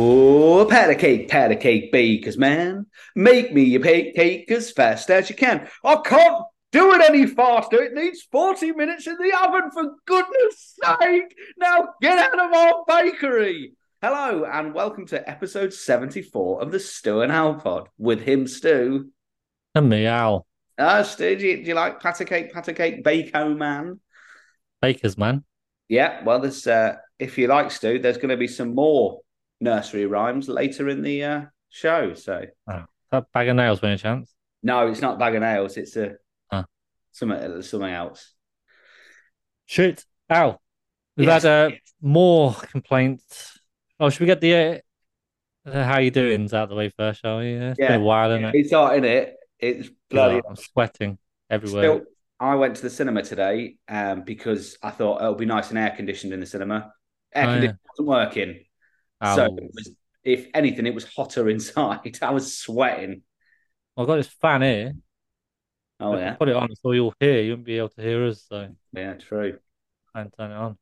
Oh, pat a cake, pat a cake, bakers, man. Make me a cake, cake as fast as you can. I can't do it any faster. It needs 40 minutes in the oven, for goodness sake. Now get out of our bakery. Hello, and welcome to episode 74 of the Stu and Al pod with him, Stu. And me, Al. Ah, Stu, do you, do you like pat a cake, pat a cake, bako man? Baker's man. Yeah, well, there's uh, if you like, Stu, there's going to be some more nursery rhymes later in the uh, show. So Oh, that bag of nails by any chance? no, it's not bag of nails. It's a Ah. something something else. Shoot. Al. We've Yes. had uh, more complaints. Oh, should we get the uh, uh, how you doing out of the way first, shall we? Yeah, it's been Yeah. a while, isn't it? It's hot in it. It's bloody. I'm sweating everywhere. Still, I went to the cinema today um, because I thought it'll be nice and air conditioned in the cinema. Air Oh, yeah. conditioning wasn't working, So it was, if anything, it was hotter inside. I was sweating. I've got this fan here. Oh I yeah, Put it on so you'll hear. You won't be able to hear us, so yeah, true. Can turn it on.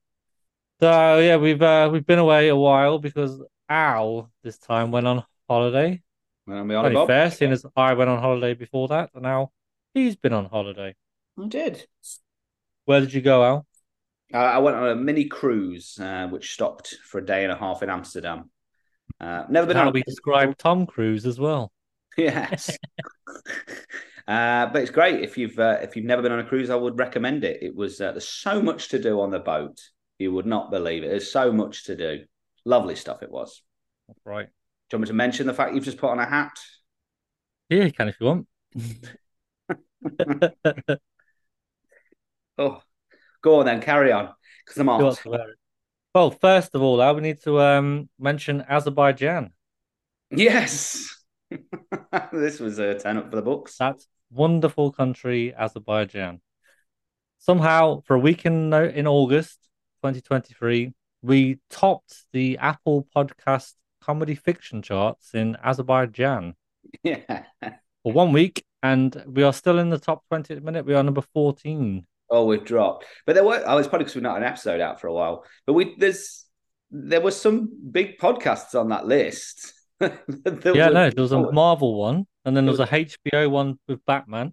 So yeah, we've uh, we've been away a while because Al this time went on holiday. I'm on Only fair, seeing as I went on holiday before that, and now he's been on holiday. I did. Where did you go, Al? I went on a mini cruise, uh, which stopped for a day and a half in Amsterdam. Uh, never been How on. we describe Tom Cruise as well. Yes. uh, but it's great if you've uh, if you've never been on a cruise. I would recommend it. It was uh, there's so much to do on the boat. You would not believe it. There's so much to do. Lovely stuff it was. Right. Do you want me to mention the fact you've just put on a hat? Yeah, you can if you want. Oh, go on then, carry on. Because I'm Who on. wants to wear it? Well, first of all, Al, we need to um mention Azerbaijan. Yes. this was a turn up for the books. That wonderful country, Azerbaijan. Somehow, for a week in in August 2023, we topped the Apple Podcast comedy fiction charts in Azerbaijan Yeah. for one week, and we are still in the top 20 at the minute. We are number 14. Oh, we've dropped. But there were. Oh, it's probably because we've not an episode out for a while. But we there's there were some big podcasts on that list. Yeah, were- no, there was a Marvel one, and then there was a HBO one with Batman.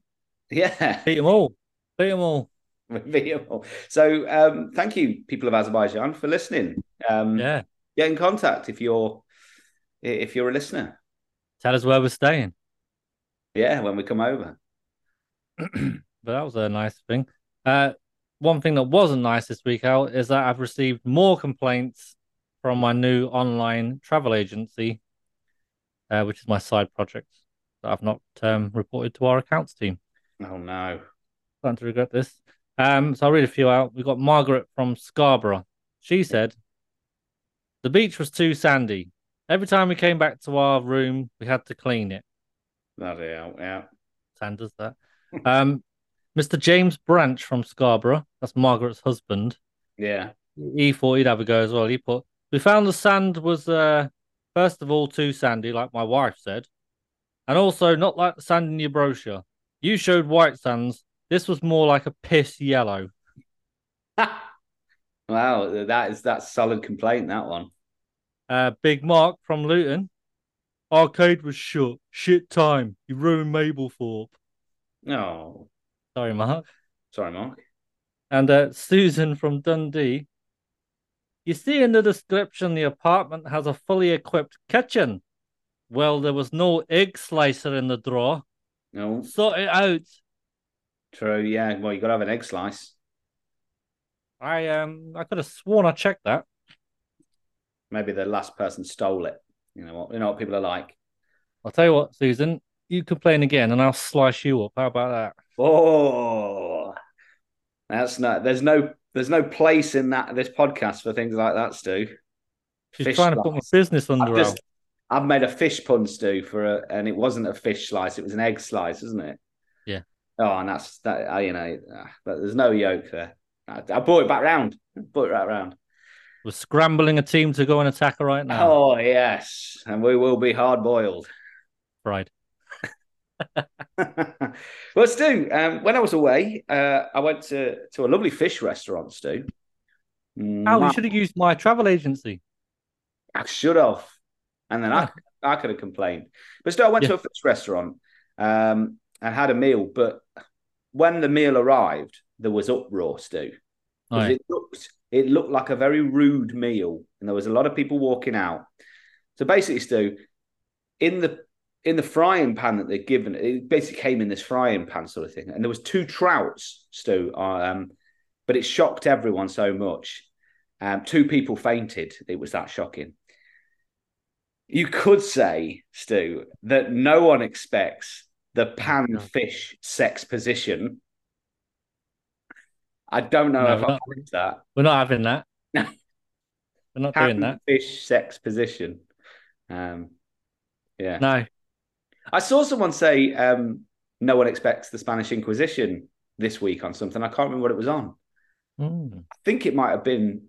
Yeah. Beat them all. Beat them all. Vehicle. So um, thank you, people of Azerbaijan, for listening. Um, Yeah. Get in contact if you're if you're a listener. Tell us where we're staying. Yeah, when we come over. But that was a nice thing. Uh, one thing that wasn't nice this week, Al, is that I've received more complaints from my new online travel agency, uh, which is my side project that I've not um, reported to our accounts team. Oh no. Starting to regret this. Um, so I'll read a few out. We've got Margaret from Scarborough. She said, The beach was too sandy. Every time we came back to our room, we had to clean it. Bloody hell, yeah. Sand does that. Um, Mr. James Branch from Scarborough, that's Margaret's husband. Yeah. He thought he'd have a go as well. He put, We found the sand was, uh, first of all, too sandy, like my wife said, and also not like the sand in your brochure. You showed white sands. This was more like a piss yellow. wow, that is that solid complaint, that one. Uh, Big Mark from Luton. Arcade was shut. Shit time. You ruined Mablethorpe. Oh, Sorry, Mark. sorry, Mark. And uh, Susan from Dundee. You see in the description the apartment has a fully equipped kitchen. Well, there was no egg slicer in the drawer. No, Sort it out. true. Yeah, well, you got to have an egg slice. I um I could have sworn I checked that. Maybe the last person stole it. You know what? You know what people are like. I'll tell you what, Susan, you complain again and I'll slice you up. How about that? Oh, that's not. There's no. There's no place in that this podcast for things like that, Stu. She's Fish trying to put my business under I've just, I've made a fish pun, Stu, for a, and it wasn't a fish slice; it was an egg slice, isn't it? Yeah. Oh, and that's that. uh, You know, uh, but there's no yolk there. I, I brought it back round. Brought it right round. We're scrambling a team to go and attack her right now. Oh yes, and we will be hard boiled. Right. well, Stu, um, when I was away, uh, I went to, to a lovely fish restaurant, Stu. Oh, you should have used my travel agency. I should have. and then I I could have complained. But still, I went to a fish restaurant um, and had a meal. But when the meal arrived, there was uproar, Stu. Right. It looked it looked like a very rude meal, and there was a lot of people walking out. So basically, Stu, in the in the frying pan that they're given, it basically came in this frying pan sort of thing, and there was two trouts, Stu. Um, but it shocked everyone so much. Um, two people fainted. It was that shocking. You could say, Stu, that no one expects the pan fish sex position. I don't know No, if I not- like that. We're not having that. No. We're not doing that. Fish sex position. Um, yeah. No. I saw someone say um, no one expects the Spanish Inquisition this week on something. I can't remember what it was on. Mm. I think it might have been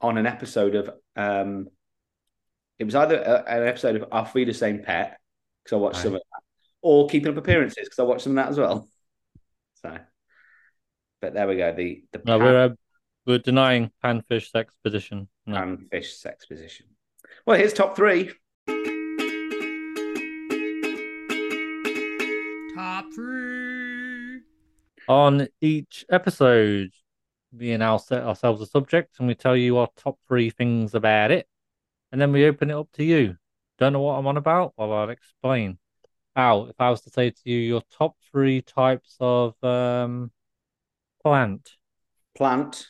on an episode of um, it was either a, an episode of I'll Feed the Same Pet because I watched Right. some of that, or Keeping Up Appearances because I watched some of that as well. So, but there we go. The the No, pan, we're uh, we're denying panfish expedition. No. panfish sex position. Well, here's top three. On each episode, we and Al set ourselves a subject and we tell you our top three things about it. And then we open it up to you. Don't know what I'm on about? Well, I'll explain. Al, if I was to say to you your top three types of um plant. Plant.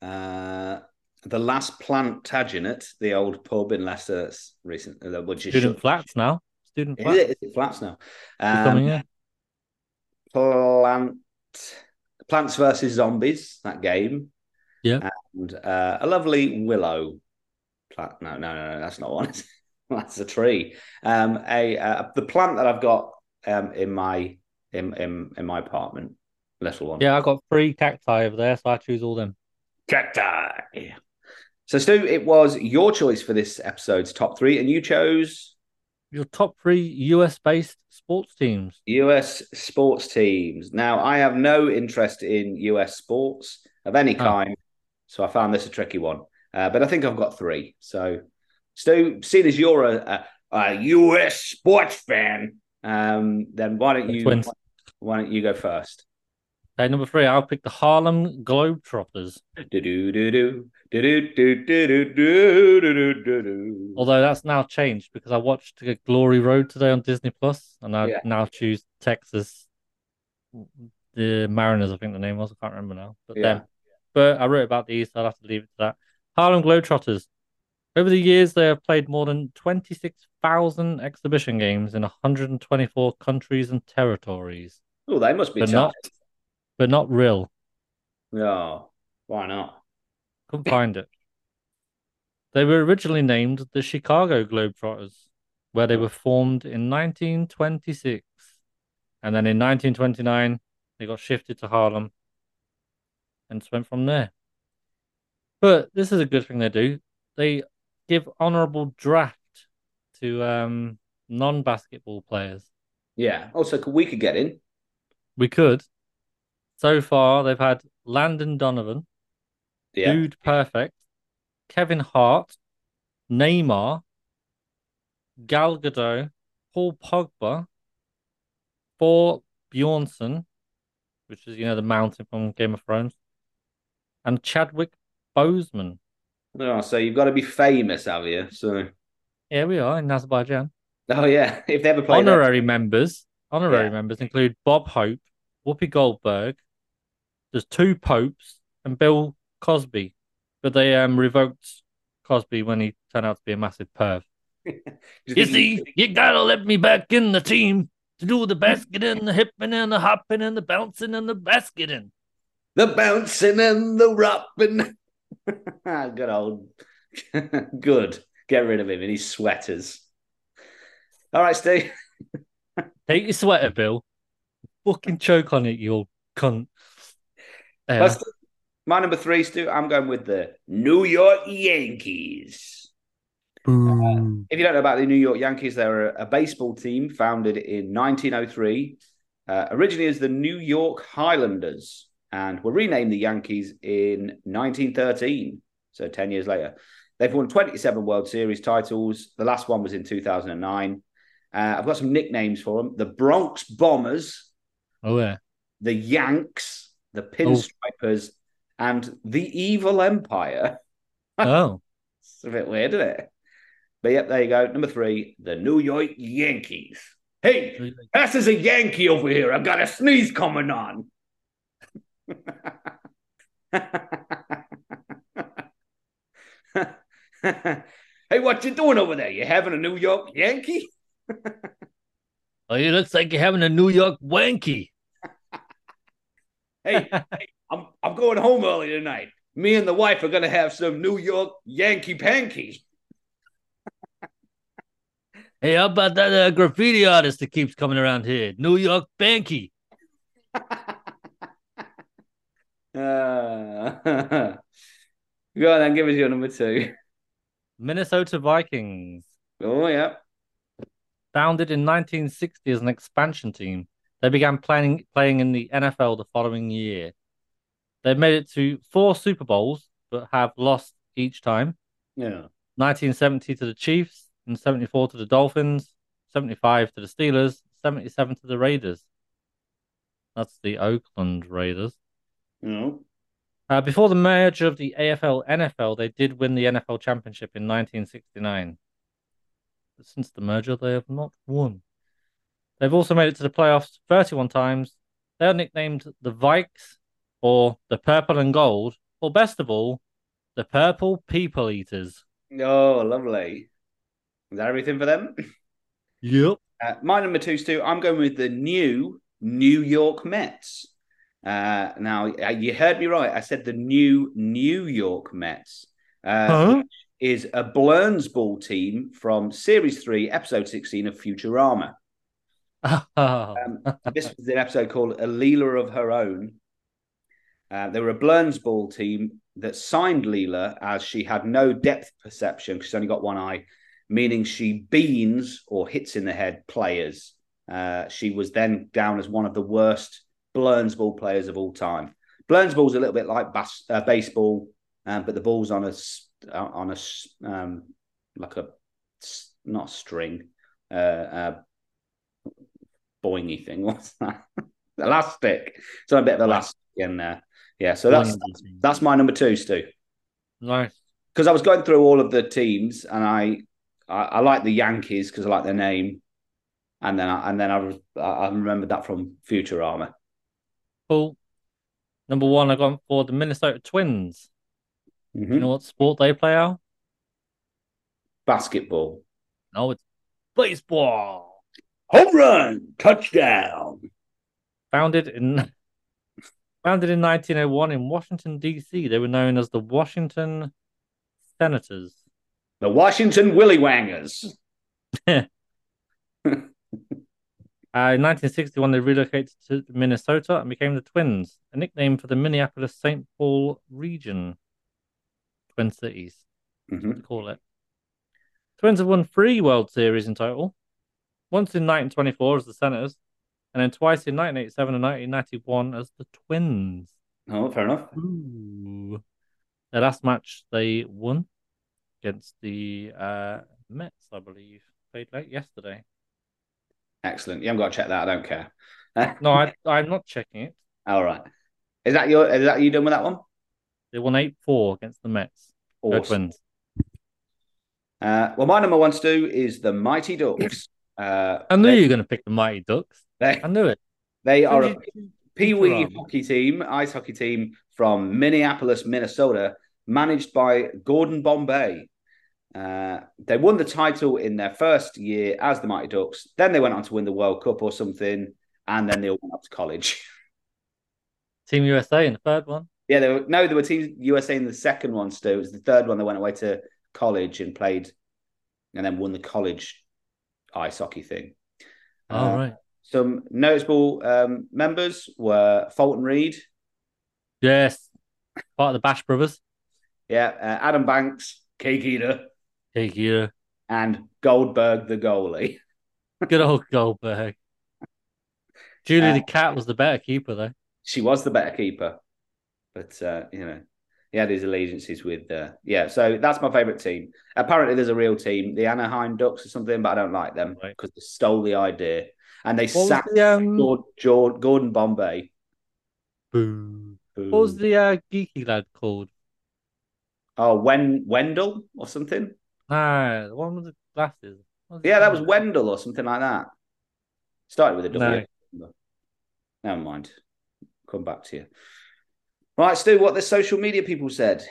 Uh, the last Plantagenet, the old pub in Leicester that's recent, uh, which is Student shut- flats now. Student Is flats. it? Is it flats now? Um, a- plant Plants versus Zombies, that game. Yeah. And uh, a lovely willow plant. No, no, no, no, that's not one. that's a tree. Um, a uh, the plant that I've got um in my in in, in my apartment, little one. Yeah, I've got three cacti over there, so I choose all them. Cacti. So Stu, it was your choice for this episode's top three, and you chose Your top three US based sports teams. US sports teams. Now, I have no interest in US sports of any Oh. kind, so I found this a tricky one. Uh, but I think I've got three. So, Stu, seeing as you're a, a, a US sports fan, um, then why don't The you why don't you go first? Okay, number three, I'll pick the Harlem Globetrotters. Although that's now changed because I watched Glory Road today on Disney Plus, and I yeah. now choose Texas, the Mariners. I think the name was. I can't remember now. But yeah. then, but I wrote about these. So I'll have to leave it to that. Harlem Globetrotters. Over the years, they have played more than 26,000 exhibition games in 124 countries and territories. Oh, they must be tough. Not, but not real. No, why not? Couldn't find it. They were originally named the Chicago Globetrotters, where they were formed in 1926. And then in 1929, they got shifted to Harlem and went from there. But this is a good thing they do. They give honorable draft to um, non basketball players. Yeah. Also, could we could get in. We could. So far, they've had Landon Donovan, Yeah. Dude Perfect, Kevin Hart, Neymar, Gal Gadot, Paul Pogba, Thor Bjornson, which is you know the mountain from Game of Thrones, and Chadwick Boseman. Oh, so you've got to be famous, have you? So, Here we are in Azerbaijan. oh yeah, if they ever play Honorary members. Honorary Yeah. members include Bob Hope, Whoopi Goldberg. There's two popes and Bill Cosby, but they um revoked Cosby when he turned out to be a massive perv. You see, you gotta let me back in the team to do the basketing, the hipping, and the hopping, and the bouncing, and the basketing. the bouncing and the rapping. Good old, good. Get rid of him in his sweaters. All right, Steve. Take your sweater, Bill. Fucking choke on it, you old cunt. Yeah. That's my number three, Stu. I'm going with the New York Yankees. Boo. If you don't know about the New York Yankees, they're a, a baseball team founded in 1903, uh, originally as the New York Highlanders, and were renamed the Yankees in 1913, so 10 years later. They've won 27 World Series titles. The last one was in 2009. Uh, I've got some nicknames for them: the Bronx Bombers, Oh yeah. the Yanks, the oh. Pinstripers, and the Evil Empire. Oh. It's a bit weird, isn't it? But yep, there you go. Number three, the New York Yankees. Hey, this is a Yankee over here. I've got a sneeze coming on. hey, what you doing over there? You having a New York Yankee? Oh, it looks like you're having a New York wanky. Hey, hey, I'm I'm going home early tonight. Me and the wife are gonna have some New York Yankee panky. Hey, how about that uh, graffiti artist that keeps coming around here? New York Banky. Uh, go on then, give us your number two. Minnesota Vikings. Oh yeah. Founded in 1960 as an expansion team, they began playing playing in the NFL the following year. They made it to four Super Bowls, but have lost each time. Yeah. 1970 to the Chiefs, and 74 to the Dolphins, 75 to the Steelers, 77 to the Raiders. That's the Oakland Raiders. No. Uh, before the merger of the AFL NFL, they did win the NFL championship in 1969. But since the merger, they have not won. They've also made it to the playoffs 31 times. They are nicknamed the Vikes, or the Purple and Gold, or best of all, the Purple People Eaters. Oh, lovely. Is that everything for them? Yep. Uh, my number two, Stu. I'm going with the new New York Mets. Uh, now, uh, you heard me right. I said the new New York Mets. Uh, Huh? Is a Blernsball team from Series 3, Episode 16 of Futurama. Um, this was an episode called A Leela of Her Own. Uh, they were a Blernsball team that signed Leela as she had no depth perception because she's only got one eye, meaning she beans or hits in the head players. Uh, she was then down as one of the worst Blernsball players of all time. Blernsball's a little bit like bas- uh, baseball, um, but the ball's on a uh, on a um, like a not a string, uh, uh, boingy thing. What's that? elastic. So a bit of elastic in there. Yeah, so that's that's my number two, Stu. nice. Because I was going through all of the teams, and I I, I like the Yankees because I like their name, and then I, and then I, was- I remembered that from Futurama. Cool. Number one, I got for the Minnesota Twins. Mhm. You know what sport they play out? Basketball, No, it's baseball. Home run, touchdown. Founded in founded in 1901 in Washington D.C. They were known as the Washington Senators. The Washington Willy Wangers. Uh, in 1961, they relocated to Minnesota and became the Twins, a nickname for the Minneapolis St. Paul region. Twin Cities, Mhm. call it. Twins have won three World Series in total. Once in 1924 as the Senators, and then twice in 1987 and 1991 as the Twins. Oh, fair enough. Ooh. The last match they won against the uh, Mets, I believe, played late yesterday. Excellent. You haven't got to check that. I don't care. No, I, I'm not checking it. all right. Is that your? Is that you done with that one? They won 8 4 against the Mets. Awesome. Twins. Uh, well, my number one, to do is the Mighty Ducks. Uh, I knew they, you were going to pick the Mighty Ducks. they, I knew it. they are a Pee Wee hockey team, ice hockey team from Minneapolis, Minnesota, managed by Gordon Bombay. Uh, they won the title in their first year as the Mighty Ducks. Then they went on to win the World Cup or something, and then they all went up to college. Team USA in the third one. yeah, they were no, there were Team USA in the second one. Stu, it was the third one. They went away to college and played, and then won the college ice hockey thing. All Uh, right. Some noticeable um, members were Fulton Reed, Yes. Part of the Bash Brothers. yeah, uh, Adam Banks, Cake Eater, Take you. and Goldberg the goalie. Good old Goldberg. Julie Uh, the cat was the better keeper, though. She was the better keeper, but uh, you know, He had his allegiances with, uh, yeah. So that's my favorite team. Apparently, there's a real team, the Anaheim Ducks or something, but I don't like them Right. because they stole the idea and they What sacked the, um, Gord- Jord- Gordon Bombay. Boo. What was the uh, geeky lad called? oh Wen Wendell or something? No, the one with the glasses. Yeah, his that was? Wendell or something like that. Started with a W. No. Never mind. Come back to you. Right, Stu, what the social media people said.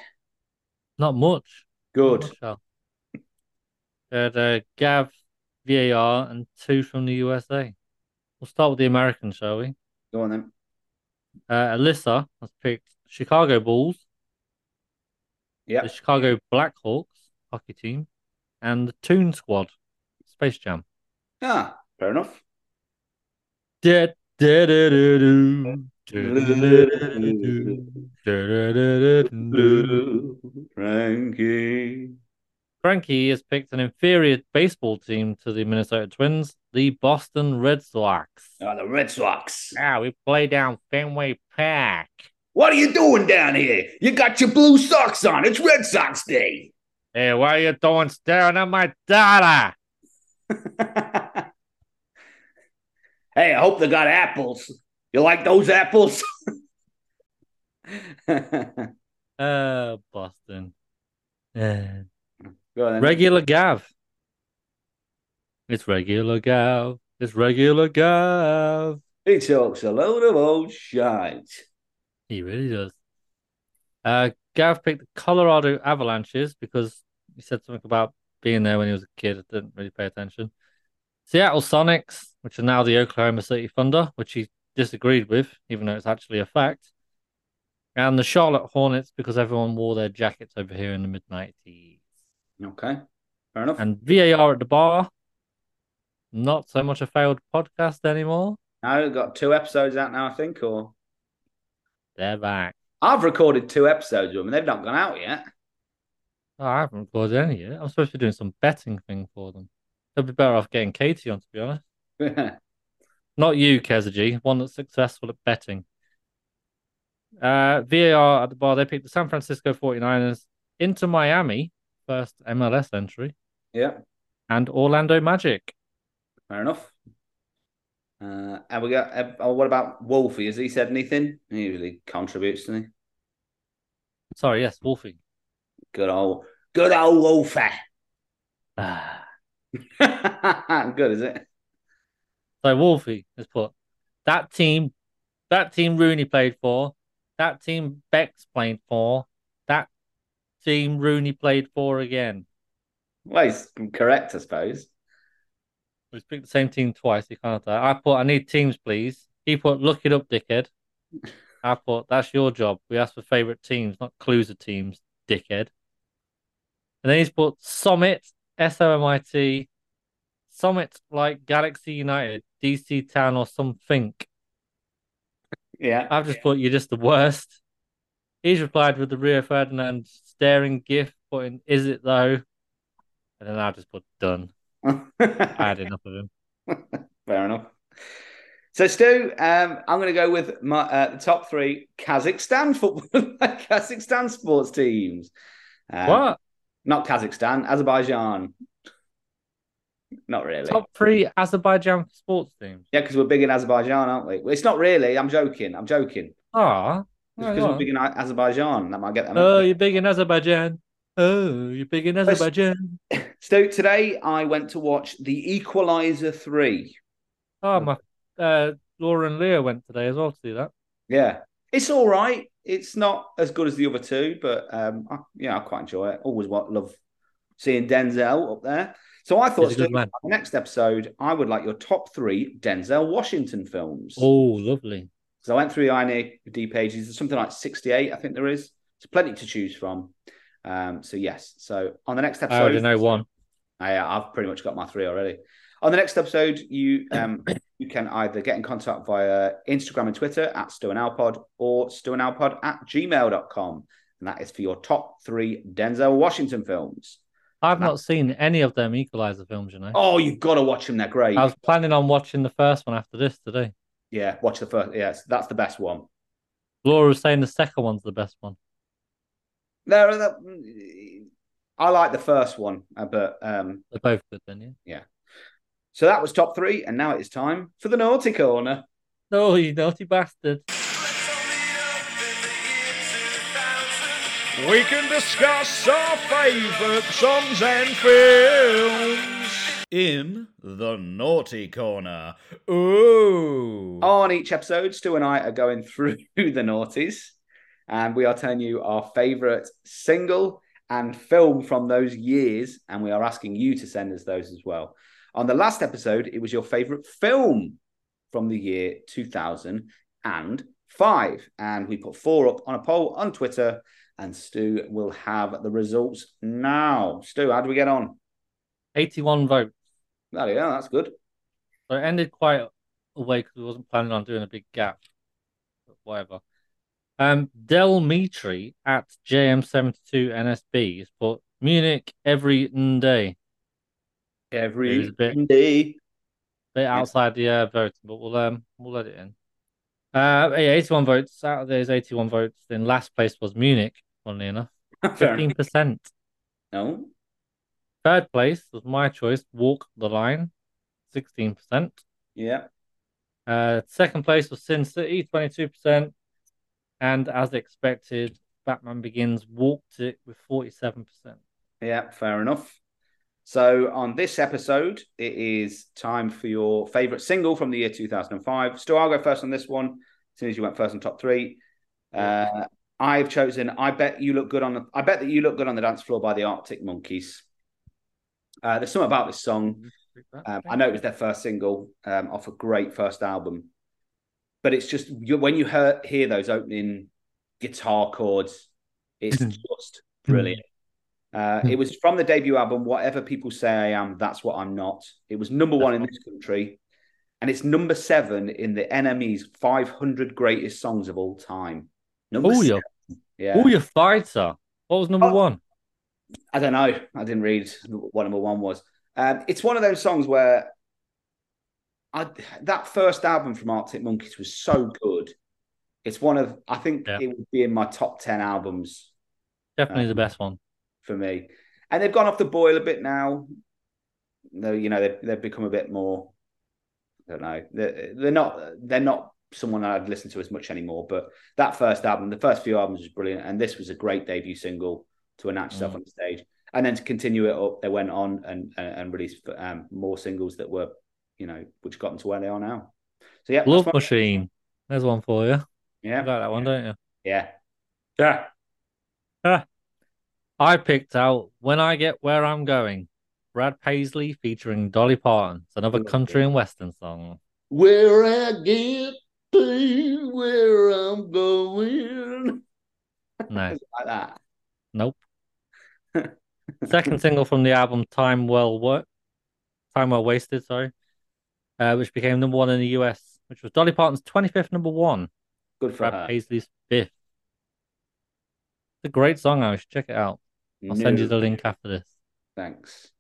Not much. Not Good. much, Al. We uh, Gav, VAR, and two from the USA. We'll start with the Americans, shall we? Go on then. Uh, Alyssa has picked Chicago Bulls, Yeah. the Chicago Blackhawks hockey team, and the Toon Squad, Space Jam. Ah, fair enough. Da- da- da- da- Da- Frankie. Frankie has picked an inferior baseball team to the Minnesota Twins, the Boston Red Sox. Oh, the Red Sox. Yeah, we play down Fenway Park. What are you doing down here? You got your blue socks on. It's Red Sox Day. Hey, what are you doing staring at my daughter? hey, I hope they got apples. You like those apples? Uh, Boston. Uh, on regular Gav. It's regular Gav. It's regular Gav. He talks a load of old shite. He really does. Uh, Gav picked the Colorado Avalanches because he said something about being there when he was a kid. I didn't really pay attention. Seattle Sonics, which are now the Oklahoma City Thunder, which he disagreed with, even though it's actually a fact. And the Charlotte Hornets because everyone wore their jackets over here in the mid 90s. Okay, fair enough. And VAR at the bar, not so much a failed podcast anymore. we've got two episodes out now, I think, or They're back. I've recorded two episodes of them and they've not gone out yet. Oh, I haven't recorded any yet. I'm supposed to be doing some betting thing for them. They'll be better off getting Katie on, to be honest. Not you, Keza G, one that's successful at betting. Uh, VAR at the bar, they picked the San Francisco 49ers Inter Miami, first MLS entry, yeah, and Orlando Magic. fair enough. Uh, and we got. Uh, oh, what about Wolfie? Has he said anything? He usually contributes, doesn't he? Sorry, yes, Wolfie. Good old, good old Wolfie. Ah. good, is it? So Wolfie has put that team, that team Rooney played for, that team Beck's played for, that team Rooney played for again. Well, he's correct, I suppose. We picked the same team twice. He can't. I put I need teams, please. He put look it up, dickhead. I put that's your job. We asked for favorite teams, not clues of teams, dickhead. And then he's put Summit, S O M I T, Summit like Galaxy United, DC Town or something. Yeah. I've just put you're just the worst. He's replied with the Rio Ferdinand staring gif, putting is it though? And then I just put done. I had enough of him. Fair enough. So, Stu, um, I'm going to go with my uh, the top three Kazakhstan football, Kazakhstan sports teams. Um, What? Not Kazakhstan, Azerbaijan. Not really. Top three Azerbaijan sports teams. Yeah, because we're big in Azerbaijan, aren't we? Well, it's not really. I'm joking. I'm joking. Ah. Because we're big in Azerbaijan, that might get them. Oh, you're big in Azerbaijan. Oh, you're big in Azerbaijan. So today I went to watch The Equalizer 3. Oh, my uh, Laura and Leah went today as well to see that. Yeah, it's all right. It's not as good as the other two, but um, I, yeah, I quite enjoy it. Always what love seeing Denzel up there. So I thought, He's a good Stu, man. on the next episode, I would like your top three Denzel Washington films. Oh, lovely. So I went through the IMDb pages. There's something like 68, I think there is. There's plenty to choose from. Um, so yes. So on the next episode, I already know one. I, I've pretty much got my three already. On the next episode, you um, you can either get in contact via Instagram and Twitter at Stu and Alpod or stuandalpod at gmail.com. And that is for your top three Denzel Washington films. I've not seen any of them Equalizer films, you know. Oh, you've got to watch them. They're great. I was planning on watching the first one after this today. Yeah, watch the first. Yes, that's the best one. Laura was saying the second one's the best one. There, there- I like the first one, uh, but um, They're both good then, yeah. so that was top three, and now it is time for the naughty corner. Oh, you naughty bastard. We can discuss our favourite songs and films in the Naughty Corner. Ooh. On each episode, Stu and I are going through the naughties, and we are telling you our favourite single and film from those years, and we are asking you to send us those as well. On the last episode, it was your favourite film from the year 2005, and we put four up on a poll on Twitter, and Stu will have the results now. Stu, how do we get on? 81 votes. Oh, yeah, that's good. So it ended quite away because we wasn't planning on doing a big gap. But whatever. Um, Del Mitri at JM72NSB has put Munich every day. Every bit- day. bit outside the uh, voting, but we'll um we'll let it in. Uh, yeah, 81 votes. Out of those 81 votes, then last place was Munich, funnily enough, 15%. No. Third place was my choice, Walk the Line, 16%. Yeah. Uh, second place was Sin City, 22%. And as expected, Batman Begins walked it with 47%. Yeah, fair enough. So on this episode, it is time for your favorite single from the year 2005. Stu, I'll go first on this one. As soon as you went first on top three, uh, I've chosen. I bet you look good on. The, I bet that you look good on the dance floor by the Arctic Monkeys. Uh, there's something about this song. Um, I know it was their first single um, off a great first album, but it's just you, when you hear, hear those opening guitar chords, it's just brilliant. Uh, it was from the debut album, Whatever People Say I Am, That's What I'm Not. It was number one in this country, and it's number seven in the NME's 500 greatest songs of all time. Number Oh, seven. your, Yeah. oh, your fighter. What was number Oh. one? I don't know. I didn't read what number one was. Um, it's one of those songs where I, that first album from Arctic Monkeys was so good. It's one of I think Yeah. it would be in my top ten albums Definitely the Um, best one. for me. And they've gone off the boil a bit now. No, you know they've they've become a bit more. I don't know. They're, they're not they're not someone I'd listen to as much anymore. But that first album, the first few albums was brilliant, and this was a great debut single to announce yourself Mm. on the stage. And then to continue it up, they went on and and, and released um, more singles that were, you know, which got them to where they are now. So yeah, Love that's my- Machine. There's one for you. Yeah, You yeah, like that one, don't you? yeah, yeah. I picked out When I Get Where I'm Going. Brad Paisley featuring Dolly Parton. It's another country and western song. Where I get to where I'm going. No, like that. nope. Second single from the album Time Well Work, Time Well Wasted, sorry, uh, which became number one in the US, which was Dolly Parton's 25th number one, Good for Brad her. Paisley's fifth. It's a great song, I should check it out. I'll send you the link after this. Thanks.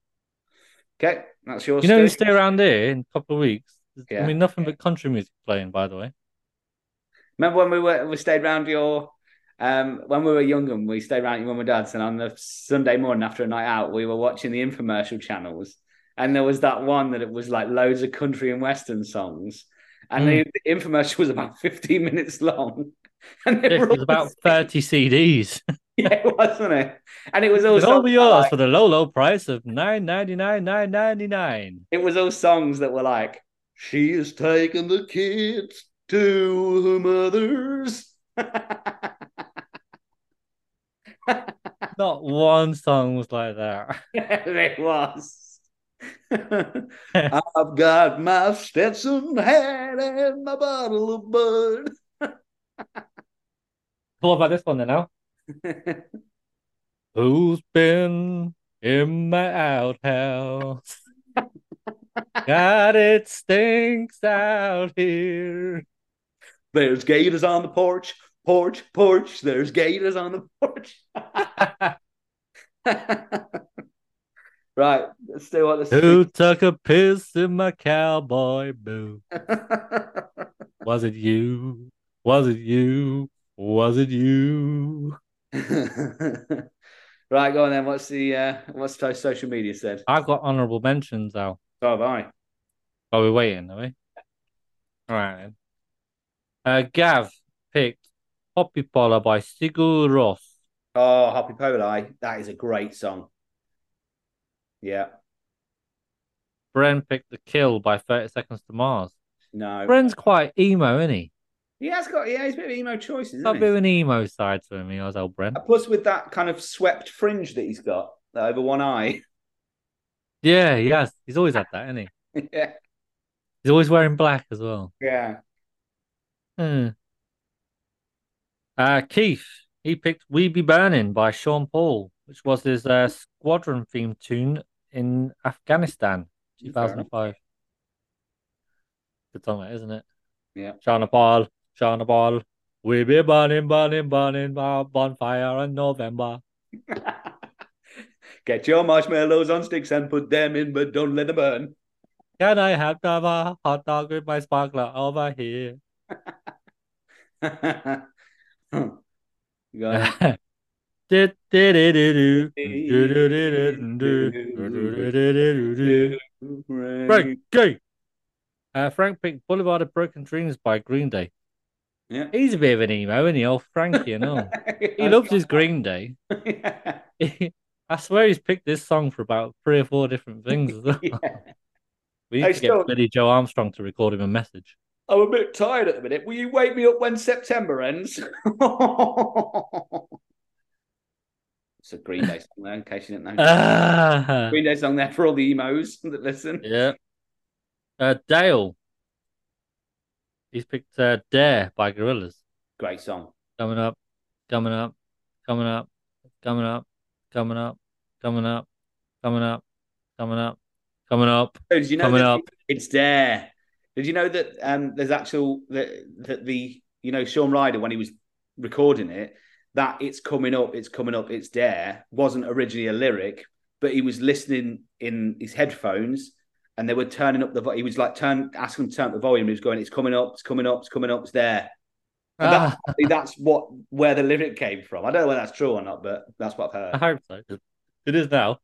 Okay, that's yours. You know, you Steve. stay around here in a couple of weeks. There's Yeah. I mean, nothing but country music playing, by the way. Remember when we were we stayed round your um when we were young and we stayed around your mum and dad's and on the Sunday morning after a night out we were watching the infomercial channels and there was that one that it was like loads of country and western songs and the, the infomercial was about 15 minutes long and It was about 30 CDs. yeah wasn't it and it was all all yours like- for the low, low price of nine ninety nine, nine ninety nine. it was all songs that were like she is taking the kids to her mother's Not one song was like that. it was. I've got my Stetson hat and my bottle of bud. What about this one then now? Who's been in my outhouse? God, it stinks out here. There's gators on the porch, porch, porch. There's gators on the porch. right, let's do what Who the took a piss in my cowboy boot? Was it you? Was it you? Was it you? right, go on then. What's the uh, what's the social media said? I've got honourable mentions, Al. So have I. Are we waiting, are we? All right. Then. Uh, Gav picked Hoppípolla by Sigur Rós. Oh, Happy Poli. That is a great song. Yeah. Bren picked The Kill by 30 Seconds to Mars. No. Bren's quite emo, isn't he? He has got yeah, he's a bit of emo choices, Got a bit he? of an emo side to him, he was old Bren. Plus with that kind of swept fringe that he's got over one eye. Yeah, he has. He's always had that, isn't he? yeah. He's always wearing black as well. Yeah. Hmm. Uh, Keith, he picked We Be Burning by Sean Paul, which was his uh, squadron theme tune in Afghanistan, 2005. Good song, that, isn't it? Yeah. Sean Paul, Sean Paul, We Be Burning, Burning, Burning, bonfire in November. Get your marshmallows on sticks and put them in, but don't let them burn. Can I have a hot dog with my sparkler over here? Frank Gay. Uh, Frank picked Boulevard of Broken Dreams by Green Day. Yeah. He's a bit of an emo, isn't he? Old Frankie, you know. He loves his Green Day. I swear he's picked this song for about three or four different things as well. Yeah. We I need to still- get Billie Joe Armstrong to record him a message. I'm a bit tired at the minute. Will you wake me up when September ends? it's a Green Day song there, in case you didn't know. Ah, Green Day song there for all the emos that listen. yeah. Uh, Dale. He's picked uh, Dare by Gorillaz. Great song. Coming up, coming up, coming up, coming up, coming up, coming up, coming up, coming up, coming up, Oh, did you know coming up. it's there? Did you know that um, there's actual that that the you know Shaun Ryder when he was recording it that it's coming up, it's coming up, it's there wasn't originally a lyric, but he was listening in his headphones and they were turning up the vo- he was like turn asking him to turn up the volume. He was going, it's coming up, it's coming up, it's coming up, it's there. And Ah, that, that's what where the lyric came from. I don't know whether that's true or not, but that's what I've I heard. hope so. It is now.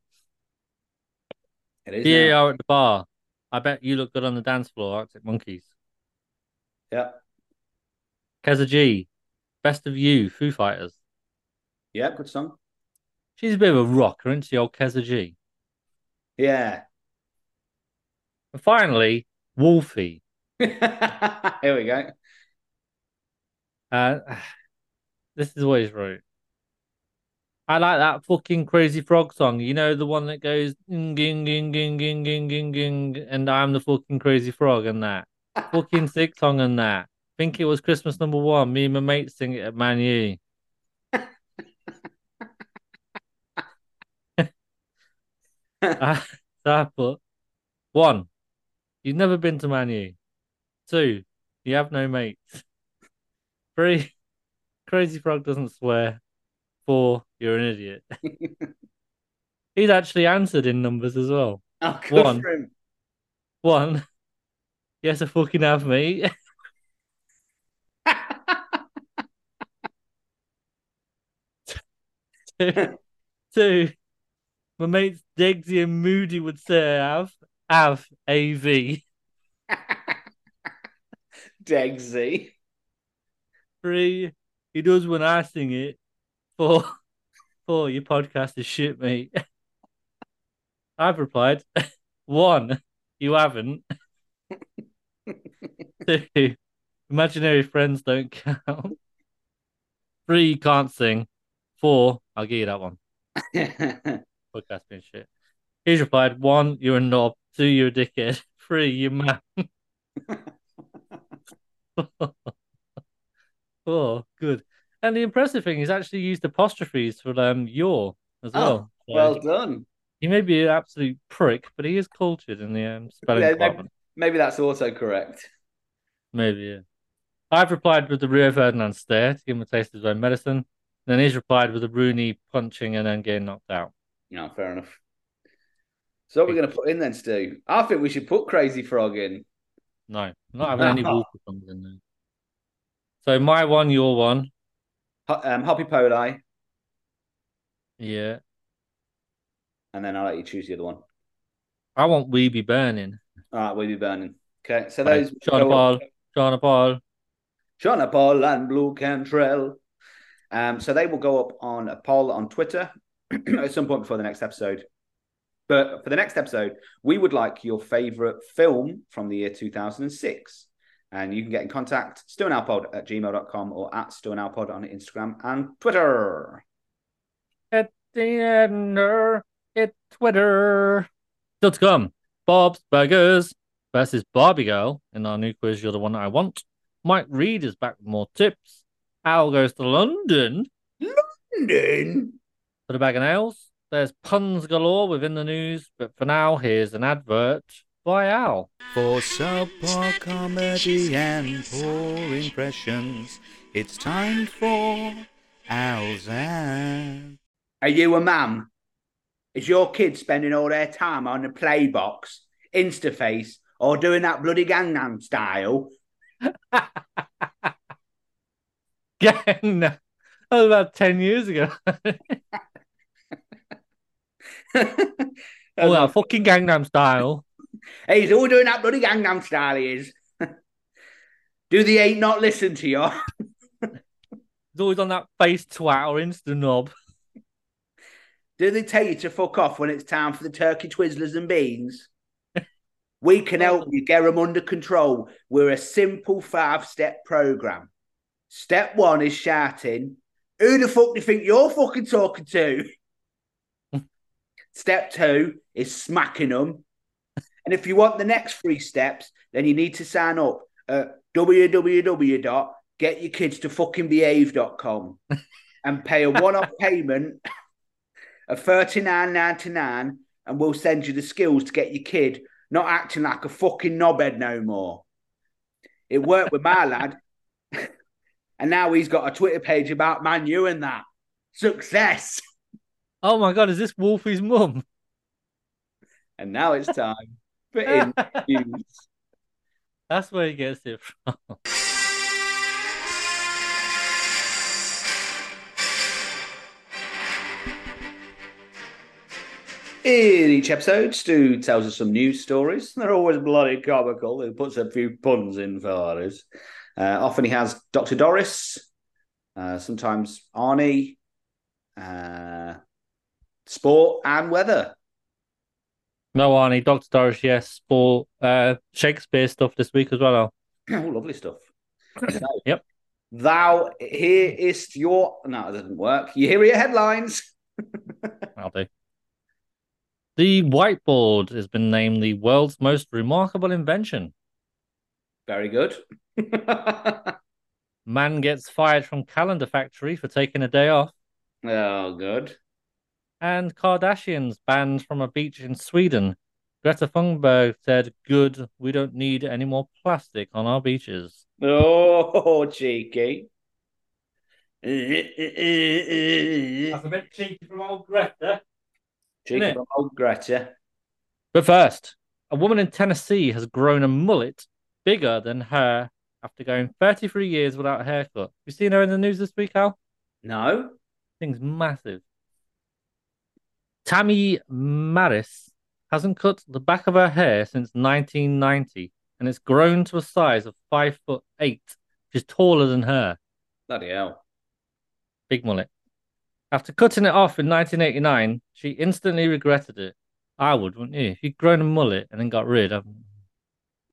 It is. Here you are at the bar. I bet you look good on the dance floor, Arctic Monkeys. Yeah. Keza G, Best of You, Foo Fighters. Yeah, good song. She's a bit of a rocker, isn't she, old Keza G? Yeah. And finally, Wolfie. Here we go. Uh, this is what he's wrote. I like that fucking crazy frog song. You know the one that goes ging ging ging ging ging ging ging, and I'm the fucking crazy frog and that fucking sick song and that. Think it was Christmas number one. Me and my mates sing it at Man U. I but one, you've never been to Man U. Two, you have no mates. Three, Crazy Frog doesn't swear. Four, you're an idiot. He's actually answered in numbers as well. Oh, One. One, yes, I fucking have, mate. Two, two, my mates Degsy and Moody would say I have. Have, AV. Degsy. Three, he does when I sing it. Four, four, your podcast is shit, mate. I've replied, one, you haven't. Two, imaginary friends don't count. Three, you can't sing. Four, I'll give you that one. Podcast being shit. He's replied, one, you're a knob. Two, you're a dickhead. Three, you're mad. oh, good. And the impressive thing is actually used apostrophes for um your as Oh, well. So well done. he may be an absolute prick, but he is cultured in the um, spelling Yeah, department. Maybe that's autocorrect. Maybe, yeah. I've replied with the Rio Ferdinand stare to give him a taste of his own medicine. Then he's replied with a Rooney punching and then getting knocked out. No, fair enough. So what we're going to put in then, Stu? I think we should put Crazy Frog in. No, I'm not having any Walker songs in there. So my one, your one. Um, Hoppípolla. Yeah. And then I'll let you choose the other one. I want We Be Burning. All right, we'll be burning. Okay, so those Sean Paul. Sean Paul. Shauna Paul and Blu Cantrell. Um, so they will go up on a poll on Twitter at some point before the next episode. But for the next episode, we would like your favorite film from the year 2006. And you can get in contact, stewandalpod at gmail.com or at stewandalpod on Instagram and Twitter. At the end, it's Twitter. Still to come. Bob's Burgers versus Barbie Girl in our new quiz. You're the one that I want. Mike Reid is back with more tips. Al goes to London London. for the bag of nails. There's puns galore within the news, but for now, here's an advert by Al. For subpar comedy and poor impressions, it's time for Al's ad. Are you a mum? Is your kid spending all their time on the playbox, Instaface, or doing that bloody Gangnam style? Gangnam. that was about 10 years ago. oh, that fucking Gangnam style. Hey, he's all doing that bloody Gangnam style, he is. Do the ain't not listen to you? He's always on that face twat or Insta knob. Do they tell you to fuck off when it's time for the turkey twizzlers and beans? We can help you get them under control. We're a simple five step program. Step one is shouting, Who the fuck do you think you're fucking talking to? Step two is smacking them. And if you want the next three steps, then you need to sign up at www.getyourkidstofuckingbehave.com and pay a one off payment of $39.99 and we'll send you the skills to get your kid not acting like a fucking knobhead no more. It worked with my lad. And now he's got a Twitter page about Man U and that. Success. Oh my god, is this Wolfie's mum? And now it's time That's where he gets it from. In each episode, Stu tells us some news stories. They're always bloody comical. He puts a few puns in for us. Uh, often he has Dr. Doris, uh, sometimes Arnie, uh, sport, and weather. No, Arnie, Dr. Doris, yes, sport, uh, Shakespeare stuff this week as well. Al. oh, lovely stuff. So, Yep. Thou here is your. No, it doesn't work. You hear your headlines. I'll do. The whiteboard has been named the world's most remarkable invention. Very good. Man gets fired from Calendar Factory for taking a day off. oh, good. And Kardashians banned from a beach in Sweden. Greta Thunberg said, Good, we don't need any more plastic on our beaches. Oh, cheeky. That's a bit cheeky from old Greta. Cheeky from old Greta. But first, a woman in Tennessee has grown a mullet bigger than her after going 33 years without a haircut. You seen her in the news this week, Al? No? Thing's massive. Tammy Manis hasn't cut the back of her hair since 1990, and it's grown to a size of five foot eight, which is taller than her. Bloody hell. Big mullet. After cutting it off in 1989, she instantly regretted it. I would, wouldn't you? If you'd grown a mullet and then got rid of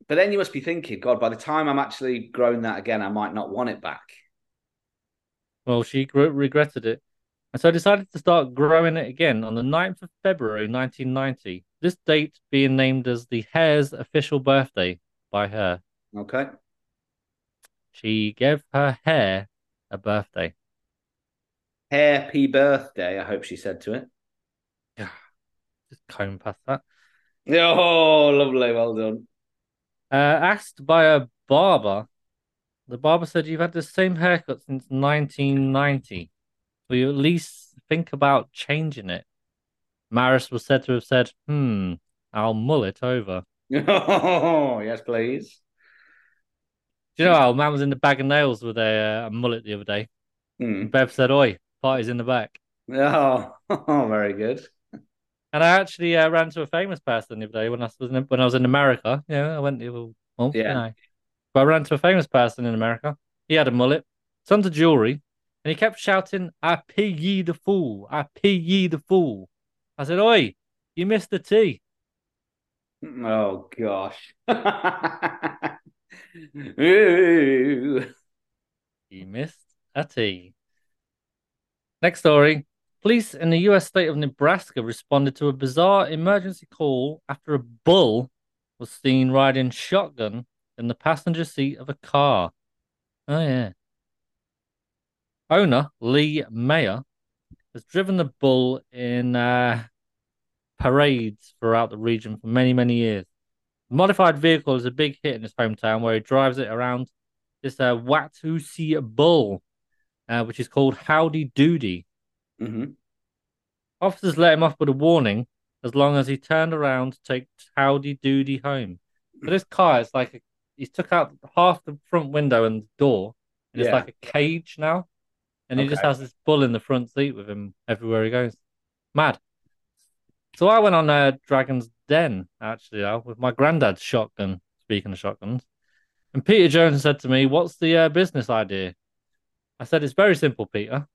But then you must be thinking, God, by the time I'm actually grown that again, I might not want it back. Well, she regretted it. And so I decided to start growing it again on the 9th of February 1990. This date being named as the hair's official birthday by her. Okay. She gave her hair a birthday. Happy birthday, I hope she said to it. Yeah. Just comb past that. Oh, lovely. Well done. Uh, asked by a barber, the barber said, You've had the same haircut since 1990. Will you at least think about changing it? Manis was said to have said, Hmm, I'll mull it over. Oh, yes, please. Do you know how man was in the bag of nails with a, uh, mullet the other day? And Bev said, Oi, party's in the back. Oh, oh, very good. And I actually uh, ran to a famous person the other day when I was in, when I was in America. Yeah, I went to well, Yeah. you know. But I ran to a famous person in America. He had a mullet, tons of jewelry, and he kept shouting, "I pay ye the fool! I pay ye the fool!" I said, "Oi, you missed the T." Oh gosh. You missed a T. Next story. Police in the US state of Nebraska responded to a bizarre emergency call after a bull was seen riding shotgun in the passenger seat of a car. Oh, yeah. Owner Lee Meyer has driven the bull in uh, parades throughout the region for many, many years. The modified vehicle is a big hit in his hometown where he drives it around this uh, Watusi bull, uh, which is called Howdy Doody. Mhm. Officers let him off with a warning as long as he turned around to take Howdy Doody home. But this car is like a, he's took out half the front window and the door, and it's like a cage now. And he just has this bull in the front seat with him everywhere he goes. Mad. So I went on uh, Dragon's Den actually uh, with my granddad's shotgun. Speaking of shotguns, and Peter Jones said to me, "What's the uh, business idea?" I said, "It's very simple, Peter.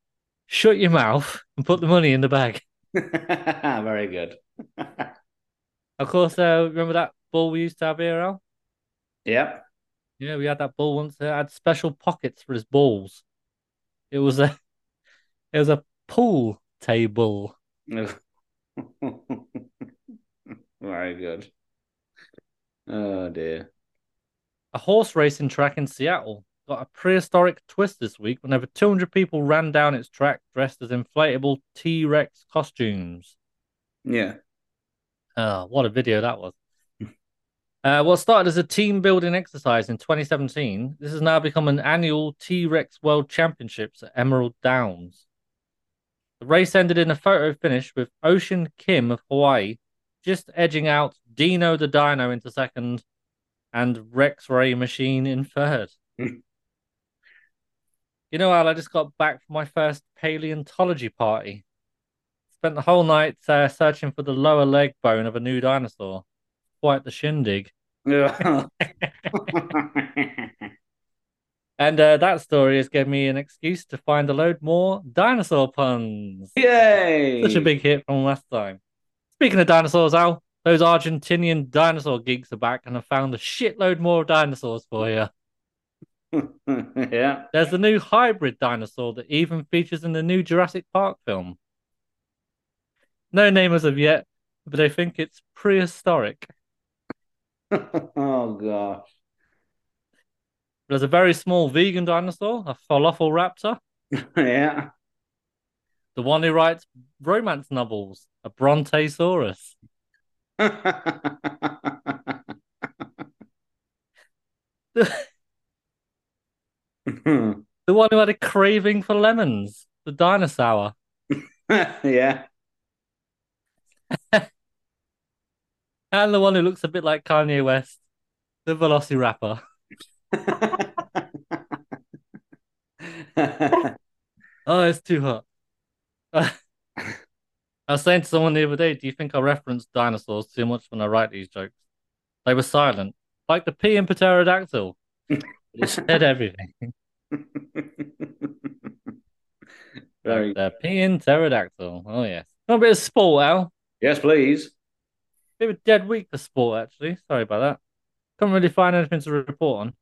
Shut your mouth and put the money in the bag." Very good. Of course, uh, remember that bull we used to have here, Al? Yep. Yeah, we had that bull once. It had special pockets for his balls. It was a, it was a pool table. Very good. Oh dear. A horse racing track in Seattle got a prehistoric twist this week when over 200 people ran down its track dressed as inflatable T Rex costumes. Yeah. Oh, what a video that was. Uh, what started as a team building exercise in 2017, this has now become an annual T Rex World Championships at Emerald Downs. The race ended in a photo finish with Ocean Kim of Hawaii just edging out Dino the Dino into second and Rex Ray Machine in third. You know, Al, I just got back from my first paleontology party. Spent the whole night uh, searching for the lower leg bone of a new dinosaur. Quite the shindig. And uh, that story has given me an excuse to find a load more dinosaur puns. Yay! Such a big hit from last time. Speaking of dinosaurs, Al, those Argentinian dinosaur geeks are back and have found a shitload more dinosaurs for you. yeah. There's the new hybrid dinosaur that even features in the new Jurassic Park film. No name as of yet, but I think it's prehistoric. oh gosh. There's a very small vegan dinosaur, a falafel raptor, yeah. the one who writes romance novels, a Brontosaurus. The, the one who had a craving for lemons, the dinosaur. yeah. And the one who looks a bit like Kanye West, the Velociraptor. Oh, it's too hot. I was saying to someone the other day, do you think I reference dinosaurs too much when I write these jokes? They were silent, like the P in pterodactyl. It said everything. Very The P in pterodactyl. Oh, yes. A bit of sport, Al. Yes, please. Bit of a dead week for sport, actually. Sorry about that. Couldn't really find anything to report on.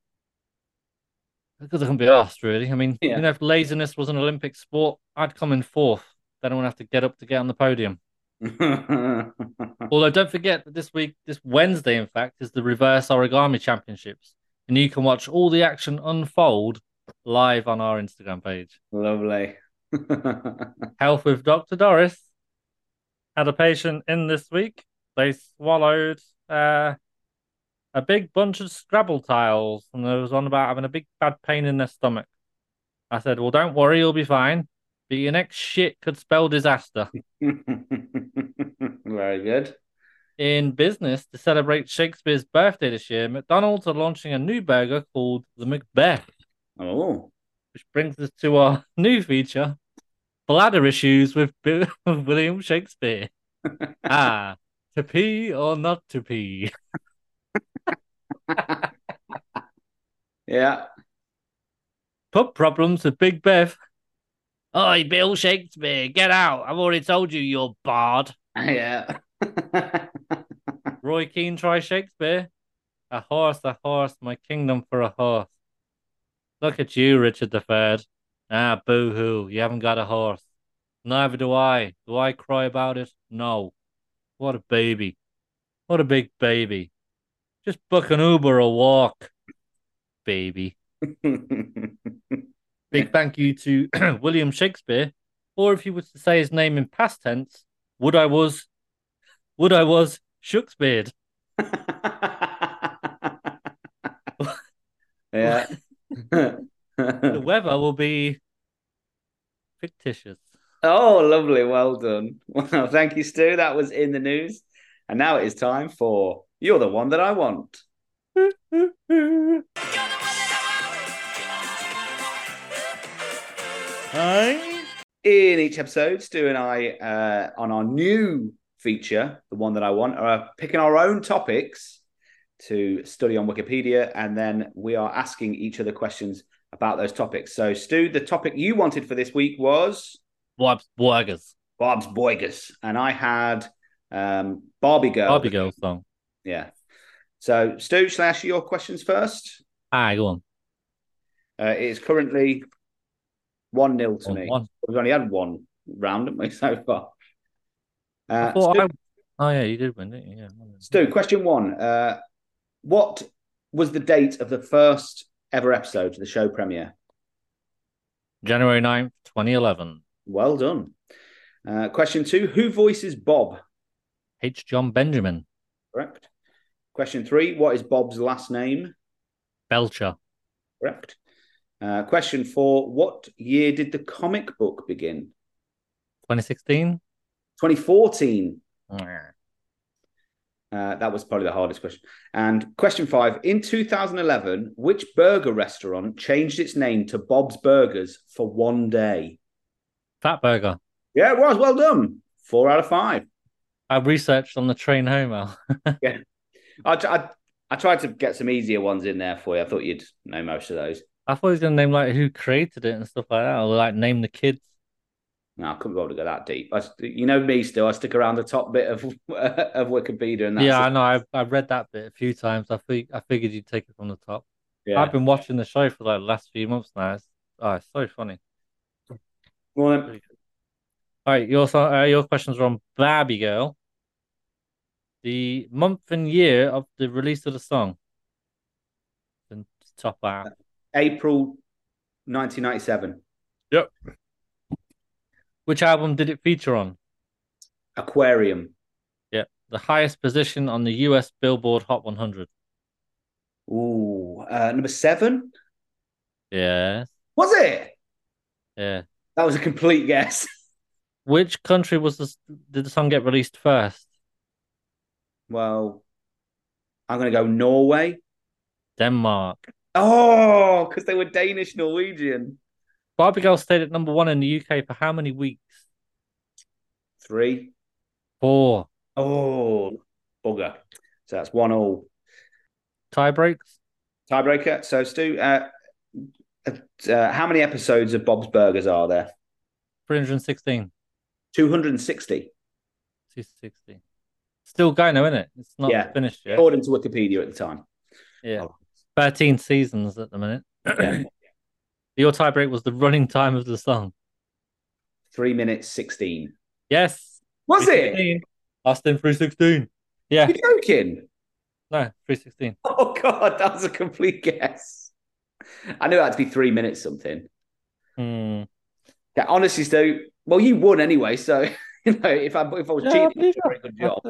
Because I can't be asked, really. I mean, Yeah. you know, if laziness was an Olympic sport, I'd come in fourth. Then I wouldn't have to get up to get on the podium. Although, don't forget that this week, this Wednesday, in fact, is the Reverse Origami Championships. And you can watch all the action unfold live on our Instagram page. Lovely. Health with Dr. Doris had a patient in this week. They swallowed uh, a big bunch of Scrabble tiles, and there was one about having a big bad pain in their stomach. I said, "Well, don't worry, you'll be fine. But your next shit could spell disaster." Very good. In business, to celebrate Shakespeare's birthday this year, McDonald's are launching a new burger called the Macbeth, Oh. which brings us to our new feature, bladder issues with William Shakespeare. ah, to pee or not to pee? Yeah. Pub problems with Big Bev. Oi, Bill Shakespeare, get out. I've already told you you're bard. Yeah. Roy Keane try Shakespeare. A horse, a horse, my kingdom for a horse. Look at you, Richard the Third. Ah, boo hoo, you haven't got a horse. Neither do I. Do I cry about it? No. What a baby. What a big baby. Just book an Uber or walk, baby. Big thank you to William Shakespeare. Or if you was to say his name in past tense, would I was, would I was Shakespeare. yeah. The weather will be fictitious. Oh, lovely. Well done. Well, thank you, Stu. That was in the news. And now it is time for You're the One That I Want. Hi. In each episode, Stu and I, uh, on our new feature, the one that I want, are picking our own topics to study on Wikipedia, and then we are asking each other questions about those topics. So, Stu, the topic you wanted for this week was Bob's Burgers. Bob's Boygus, and I had um, Barbie Girl. Barbie Girl song. Yeah. So, Stu, shall I ask you your questions first? Ah, go on. Uh, it is currently 1 0 to One, me. one. We've only had one round, haven't we, so far? Uh, Stu, I... Oh, yeah, you did win, didn't you? Yeah. Stu, question one. Uh, what was the date of the first ever episode of the show premiere? January 9th, 2011. Well done. Uh, question two. Who voices Bob? H. Jon Benjamin. Correct. Question three. What is Bob's last name? Belcher. Correct. Uh, question four. What year did the comic book begin? 2016. 2014. Uh, that was probably the hardest question. And question five In 2011, which burger restaurant changed its name to Bob's Burgers for one day? Fatburger. Yeah, it was. Well done. Four out of five. I researched on the train home, Al. I, I, I tried to get some easier ones in there for you. I thought you'd know most of those. I thought he was going to name like who created it and stuff like that, or like name the kids. No, I couldn't be able to go that deep. I, you know me still. I stick around the top bit of of Wikipedia, and that's yeah. I know. I've, I've read that bit a few times. I think I figured you'd take it from the top. yeah. I've been watching the show for like the last few months now. It's, oh, it's so funny. Well, then, All right, your so- uh, your questions are on Barbie Girl. The month and year of the release of the song. And top out. April 1997. Yep. Which album did it feature on? Aquarium. Yep. the highest position on the US Billboard Hot 100. Ooh, uh, number seven. Yes. Was it? Yeah. That was a complete guess. Which country was this? Did the song get released first? Well, I'm going to go Norway. Denmark. Oh, because they were Danish Norwegian. Barbie Girl stayed at number one in the UK for how many weeks? Three. Four. Oh, bugger. So that's one all. Tie breaks? Tiebreaker. So, Stu, uh, uh, how many episodes of Bob's Burgers are there? 316. 260, 260. Still going though, isn't it? It's not Yeah. finished yet. according to Wikipedia at the time. Yeah. 13 seasons at the minute. Yeah. Your tiebreak was the running time of the song. Three minutes 16. Yes. Was it? Austin 316. Yeah. You're joking? No, 316. Oh, God, that was a complete guess. I knew it had to be three minutes something. Hmm. Yeah, honestly, Stu, well, you won anyway. So, you know, if I, if I was Yeah, cheating, you a very good job.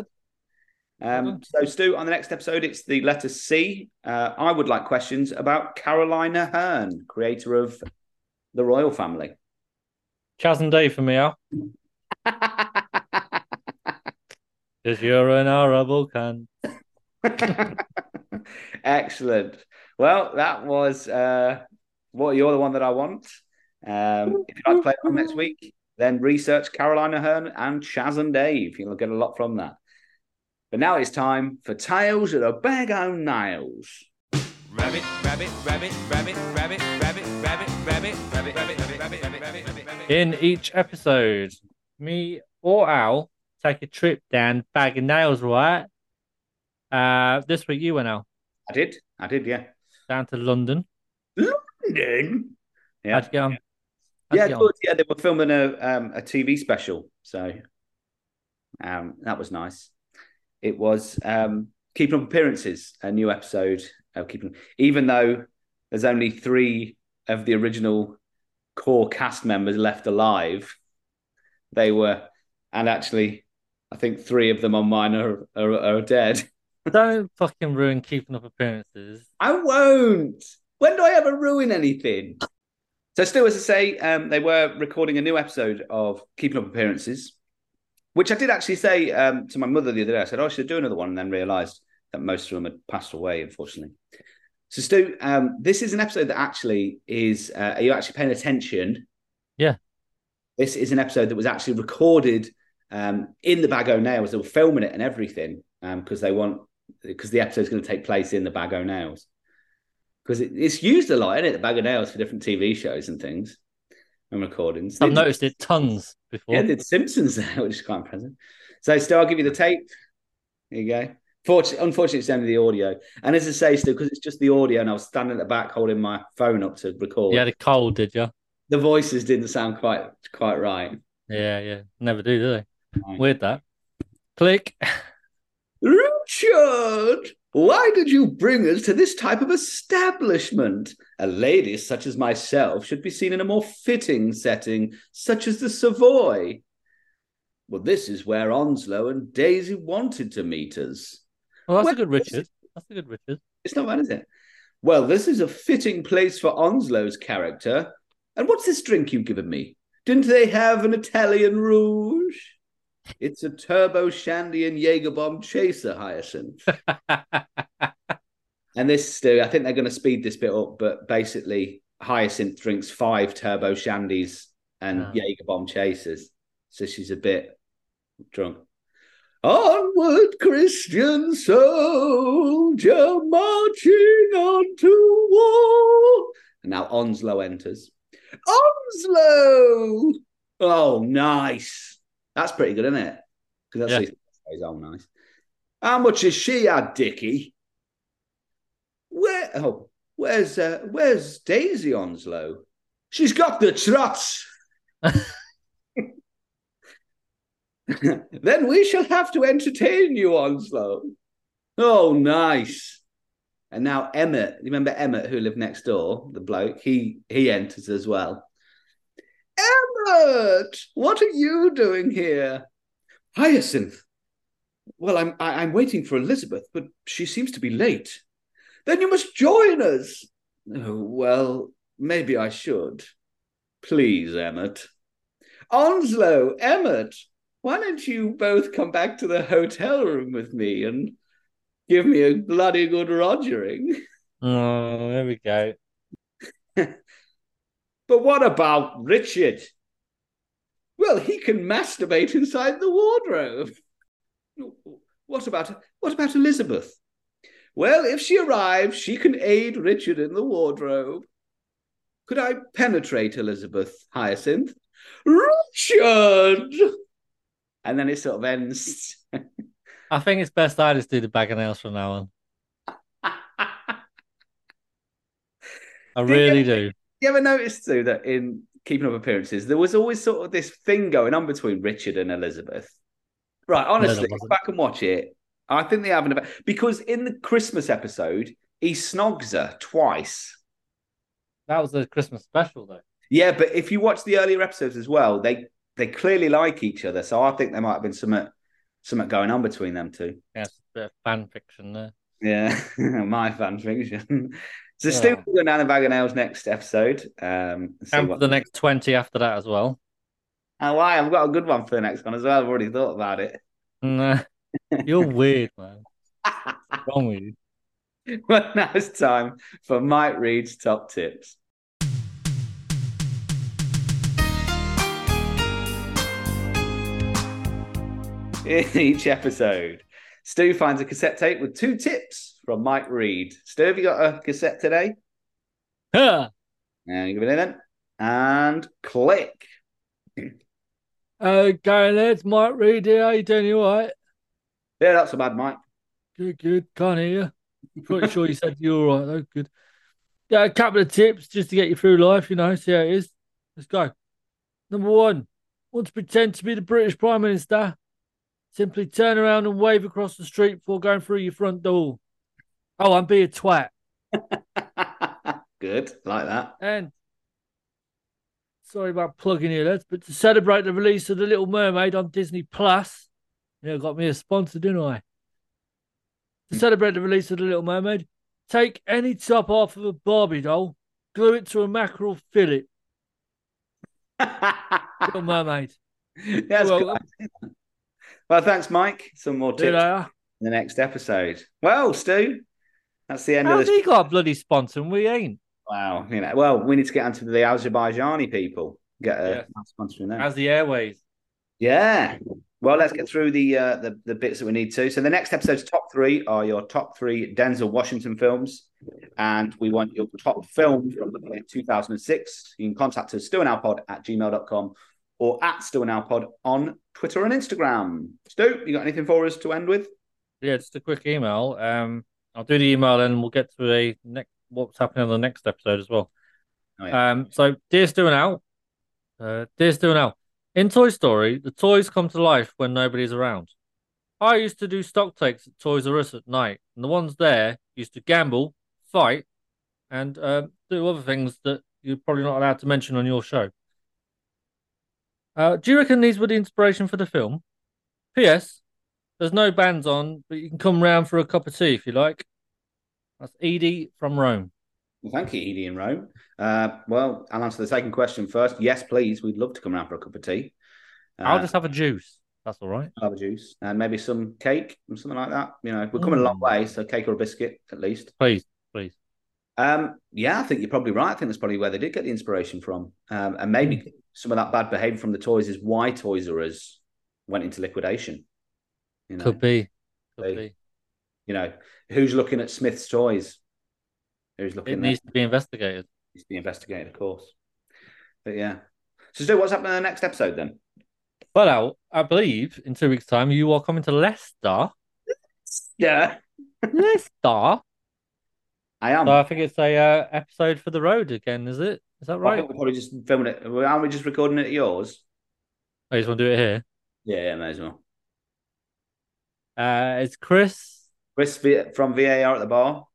Um, so, Stu, on the next episode, it's the letter C. Uh, I would like questions about Caroline Aherne, creator of the Royle Family. Chas and Dave for me, Al. Because you're an horrible cunt. Excellent. Well, that was uh, what you're the one that I want. Um, if you'd like to play along next week, then research Caroline Aherne and Chas and Dave. You'll get a lot from that. But now it's time for Tales of the Bag o' Nails. Rabbit, rabbit, rabbit, rabbit, rabbit, rabbit, rabbit, rabbit, rabbit, rabbit, rabbit, rabbit, rabbit, rabbit, rabbit. In each episode, me or Al take a trip down Bag of Nails, right? Uh, this week you went out I did. I did, yeah. Down to London. London. Yeah. How'd you get on? How'd you Yeah, get on? Yeah, they were filming a um, a TV special, so um, that was nice. It was um, keeping up appearances, a new episode of keeping. Even though there's only three of the original core cast members left alive, they were, and actually, I think three of them on mine are are, are dead. Don't fucking ruin keeping up appearances. I won't. When do I ever ruin anything? So, still, as I say, um, they were recording a new episode of Keeping Up Appearances, which I did actually say um, to my mother the other day. I said, "Oh, I should do another one," and then realised that most of them had passed away, unfortunately. So, Stu, um, this is an episode that actually is. Uh, are you actually paying attention? Yeah. This is an episode that was actually recorded um, in the Bag o' Nails. They were filming it and everything because they want because the episode's going to take place in the Bag o' Nails because it, it's used a lot, isn't it? The Bag of Nails for different TV shows and things and recordings. I've They- noticed it tons before. Yeah, did Simpsons there, which is quite impressive. So, still, I'll give you the tape. There you go. Fortunately, unfortunately, it's only the audio. And as I say, still, because it's just the audio, and I was standing at the back holding my phone up to record, You had a cold, did you? the voices didn't sound quite quite right. Yeah, yeah. Never do, do they? Right. Weird that. Click. Richard, why did you bring us to this type of establishment? A lady such as myself should be seen in a more fitting setting, such as the Savoy. Well, this is where Onslow and Daisy wanted to meet us. Well, that's Well, a good Richard. That's a good Richard. It's not bad, is it? Well, this is a fitting place for Onslow's character. And what's this drink you've given me? Didn't they have an Italian rouge? It's a turbo shandy and Jaeger bomb chaser, Hyacinth. And this, Stu, I think they're going to speed this bit up, but basically, Hyacinth drinks five turbo shandies and Ah. Jaeger bomb chasers. So she's a bit drunk. Onward, Christian soldier, marching on to war. And now Onslow enters. Onslow! Oh, nice. That's pretty good, isn't it? Because that's Yeah. oh, nice. How much is she at, Dickie? Where? Oh, where's uh, where's Daisy Onslow? She's got the trots. then we shall have to entertain you, Onslow. Oh, nice. And now Emmet, you remember Emmet who lived next door, the bloke? He he enters as well. Emmet, what are you doing here? Hyacinth. Well, I'm I, I'm waiting for Elizabeth, but she seems to be late. Then you must join us. Oh, well, maybe I should. Please, Emmet. Onslow, Emmet, why don't you both come back to the hotel room with me and give me a bloody good rogering? Oh, there we go. But what about Richard? Well, he can masturbate inside the wardrobe. What about what about Elizabeth? Well, if she arrives, she can aid Richard in the wardrobe. Could I penetrate Elizabeth, Hyacinth? Richard! And then it sort of ends. I think it's best I just do the bag of nails from now on. I Do you really do. you ever notice too that in keeping up appearances, there was always sort of this thing going on between Richard and Elizabeth. Right, honestly, go wasn't. back and watch it. I think they have an because in the Christmas episode, he snogs her twice. That was the Christmas special, though. Yeah, but if you watch the earlier episodes as well, they they clearly like each other. So I think there might have been some something going on between them two. Yeah, it's a bit of fan fiction there. Yeah, my fan fiction. So Yeah. still going down the bag of nails next episode. Um, And for the next 20 after that as well. Oh, why? I've got a good one for the next one as well. I've already thought about it. Nah, you're weird, man. What's wrong with you? well, now it's time for Mike Reid's top tips. in each episode. Stu finds a cassette tape with two tips from Mike Reid. Stu, have you got a cassette today? Huh. And give it in then. And click. Okay, lads. Mike Reed here. How you doing? You all right? Yeah, that's a bad Mike. Good, good. Can't hear you. Pretty sure you said you're all right, though. Good. Yeah, a couple of tips just to get you through life, you know, see how it is. Let's go. Number one, want to pretend to be the British Prime Minister? Simply turn around and wave across the street before going through your front door. Oh, and be a twat. Good, like that. And sorry about plugging you, lads, but to celebrate the release of The Little Mermaid on Disney Plus, yeah, got me a sponsor, didn't I? To hmm. celebrate the release of The Little Mermaid, take any top off of a Barbie doll, glue it to a mackerel fillet. Little Mermaid. That's Well. Well, thanks, Mike. Some more tips in the next episode. Well, Stu, that's the end of this. he got a bloody sponsor and we ain't? Wow, you know, well, we need to get onto the Azerbaijani people. Get a Yeah. sponsor in there. How's the airways? Yeah. Well, let's get through the, uh, the the bits that we need to. So the next episode's top three are your top three Denzel Washington films, and we want your top film from the year 2006. You can contact us stewandalpod at gmail.com or at stewandalpod on Twitter and Instagram. Stu, you got anything for us to end with? Yeah, just a quick email. Um, I'll do the email and we'll get to a next what's happening on the next episode as well. Oh, yeah. Um, so dear Stu and Al, uh, dear Stu and Al, in Toy Story, the toys come to life when nobody's around. I used to do stock takes at Toys R Us at night, and the ones there used to gamble, fight, and um, do other things that you're probably not allowed to mention on your show. Uh, do you reckon these were the inspiration for the film? P.S. There's no bands on, but you can come round for a cup of tea if you like. That's Edie from Rome. Well, thank you, Edie in Rome. Uh, well, I'll answer the second question first. Yes, please. We'd love to come around for a cup of tea. Uh, I'll just have a juice. That's all right. I'll have a juice and maybe some cake or something like that. You know, we're coming a long Mm. way, so cake or a biscuit at least. Please, please. Um, yeah, I think you're probably right. I think that's probably where they did get the inspiration from. Um, and maybe some of that bad behavior from the toys is why Toys R Us went into liquidation. You know, Could be. Could They- be. you know, who's looking at Smyths toys? Who's looking? It needs at to be investigated. needs to be investigated, of course. But yeah. So Stu, what's happening in the next episode then? Well, Al, I believe in two weeks' time you are coming to Leicester. Yeah. Leicester. I am. So I think it's a uh, episode for the road again, is it? Is that I right? we're probably just filming it. Aren't we just recording it at yours? I just want to do it here. Yeah, yeah, may as well. Uh, it's Chris. Chris V- from VAR at the bar.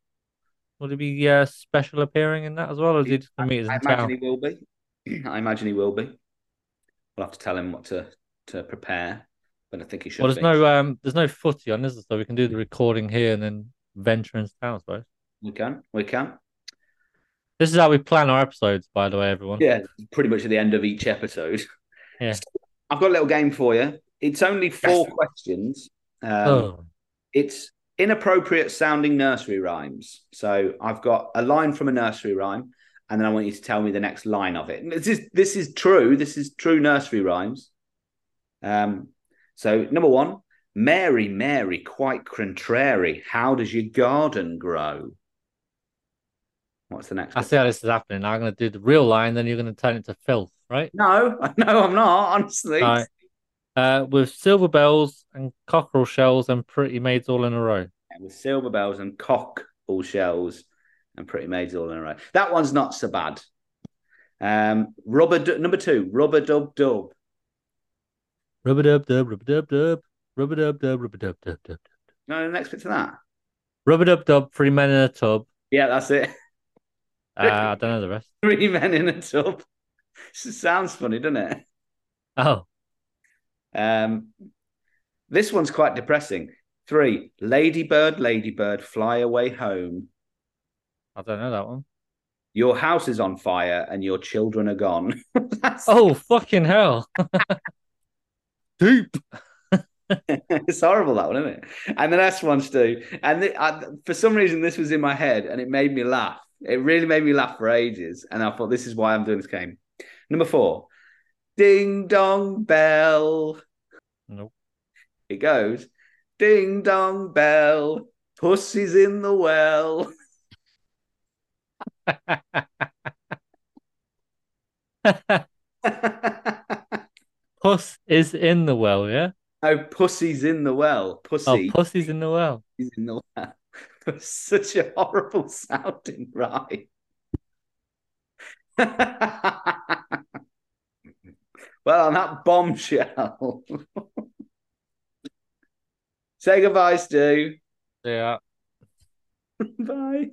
Will he be uh, special appearing in that as well, or is he just going to meet I in imagine he will be. I imagine he will be. We'll have to tell him what to to prepare, but I think he should. Well, there's be. no um, there's no footy on, is there? So we can do the recording here and then venture into town, I suppose. We can. We can. This is how we plan our episodes, by the way, everyone. Yeah, pretty much at the end of each episode. Yeah. I've got a little game for you. It's only four questions. Um, Oh, It's inappropriate sounding nursery rhymes. So I've got a line from a nursery rhyme, and then I want you to tell me the next line of it. And This is this is true. This is true nursery rhymes. Um, so number one, Mary, Mary, quite contrary. How does your garden grow? What's the next? I one? see how this is happening. I'm going to do the real line, then you're going to turn it to filth, right? No, no, I'm not. Honestly, right. Uh, with silver bells and cockerel shells and pretty maids all in a row. with silver bells and cock all shells and pretty maids all in a row. That one's not so bad. Um, rubber du- number two, rubber dub dub. Rubber dub dub, rubber dub dub, rubber dub dub, rubber dub dub dub. No, the next bit to that. Rubber dub dub, three men in a tub. Yeah, that's it. Uh, I don't know the rest. Three men in a tub. Sounds funny, doesn't it? Oh, Um, this one's quite depressing. Three, ladybird, ladybird, fly away home. I don't know that one. Your house is on fire and your children are gone. Oh, fucking hell. Deep. it's horrible that one, isn't it? And the next one, Stu. And the, I, for some reason, this was in my head, and it made me laugh. It really made me laugh for ages, and I thought this is why I'm doing this game. Number four, ding dong bell. Nope. It goes, ding dong bell, pussy's in the well. Puss is in the well, yeah? oh, pussy's in the well. Pussy. Oh, pussy's in the well. is in the well. Such a horrible sounding rhyme. Well, on that bombshell. Say goodbye, Stu. Yeah. Bye.